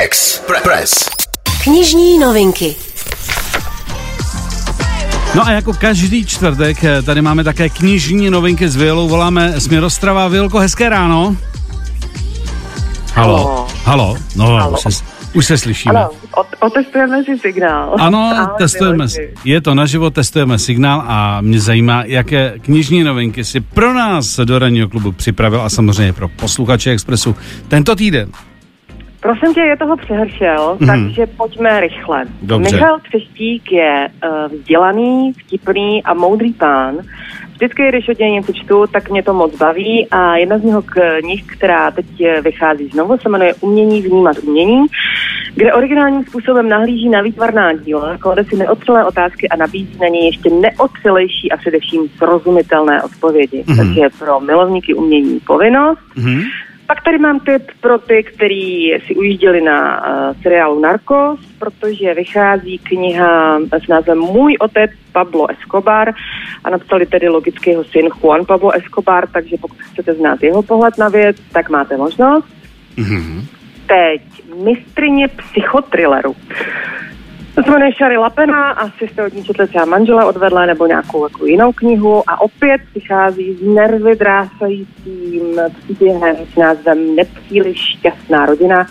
Express. Knižní novinky. No a jako každý čtvrtek eh, tady máme také knižní novinky s Vilou. Voláme Směrostrava. Vilko, hezké ráno. Halo. Halo. No, Halo. Už, se, už se slyšíme. Ano, otestujeme si signál. Ano, Ahoj, testujeme. si. Je to naživo, testujeme signál a mě zajímá, jaké knižní novinky si pro nás do ranního klubu připravil a samozřejmě pro posluchače Expressu tento týden. Prosím tě, je toho přehršel, mm-hmm. takže pojďme rychle. Dobře. Michal Třeštík je uh, vzdělaný, vtipný a moudrý pán. Vždycky, když od něj něco čtu, tak mě to moc baví a jedna z něho knih, která teď vychází znovu, se jmenuje Umění vnímat umění, kde originálním způsobem nahlíží na výtvarná díla, klade si neotřelé otázky a nabízí na ně ještě neotřelejší a především srozumitelné odpovědi. Mm-hmm. Takže pro milovníky umění povinnost. Mm-hmm. Pak tady mám tip pro ty, kteří si ujížděli na uh, seriálu Narcos, protože vychází kniha s názvem Můj otec Pablo Escobar a napsali tedy logicky jeho syn Juan Pablo Escobar, takže pokud chcete znát jeho pohled na věc, tak máte možnost. Mm-hmm. Teď mistrině psychotrilleru. To se jmenuje Šary Lapena, asi jste od ní četli třeba manžela odvedle nebo nějakou jako jinou knihu a opět přichází s nervy drásajícím příběhem s názvem Nepříliš šťastná rodina.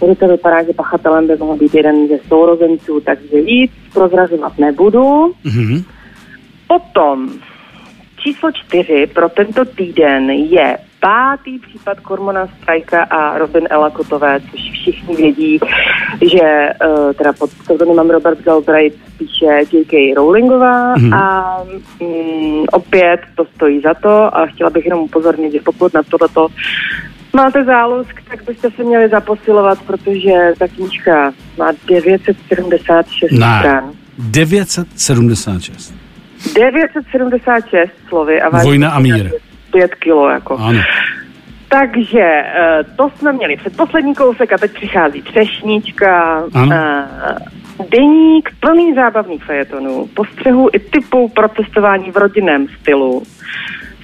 Tady to vypadá, že pachatelem by mohl být jeden ze sourozenců, takže víc prozrazovat nebudu. Mm-hmm. Potom číslo čtyři pro tento týden je pátý případ Kormona Strajka a Robin Elakotové, což všichni vědí, že uh, teda pod pseudonymem Robert Galbraith píše J.K. Rowlingová mm-hmm. a um, opět to stojí za to a chtěla bych jenom upozornit, že pokud na tohleto máte zálusk, tak byste se měli zaposilovat, protože ta knížka má 976 ne. stran. 976. 976 slovy a. Vojna a mír. 5 kilo, jako. Ano. Takže eh, to jsme měli předposlední kousek a teď přichází třešnička, ano. Uh, deník plný zábavných fejetonů, postřehů i typů protestování v rodinném stylu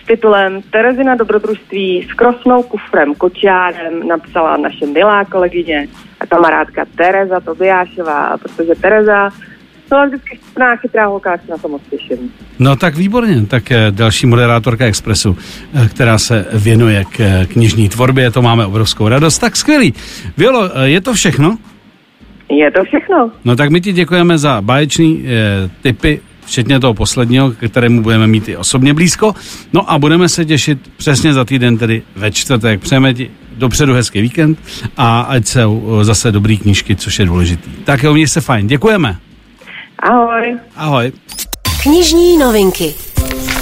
s titulem Terezina dobrodružství s krosnou kufrem kočiárem napsala naše milá kolegyně a kamarádka Tereza Tobiášová, protože Tereza byla vždycky vtipná, chytrá se na to moc těším. No tak výborně, tak eh, další moderátorka Expressu, eh, která se věnuje k eh, knižní tvorbě, to máme obrovskou radost, tak skvělý. Vělo, je to všechno? Je to všechno. No tak my ti děkujeme za báječný e, typy, včetně toho posledního, kterému budeme mít i osobně blízko. No a budeme se těšit přesně za týden, tedy ve čtvrtek. Přejeme ti dopředu hezký víkend a ať se zase dobrý knížky, což je důležitý. Tak jo, měj se fajn. Děkujeme. Ahoj. Ahoj. Knižní novinky.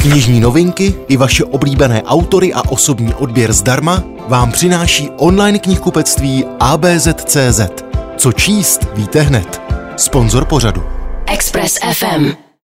Knižní novinky i vaše oblíbené autory a osobní odběr zdarma vám přináší online knihkupectví ABZ.cz. Co číst, víte hned. Sponzor pořadu. Express FM.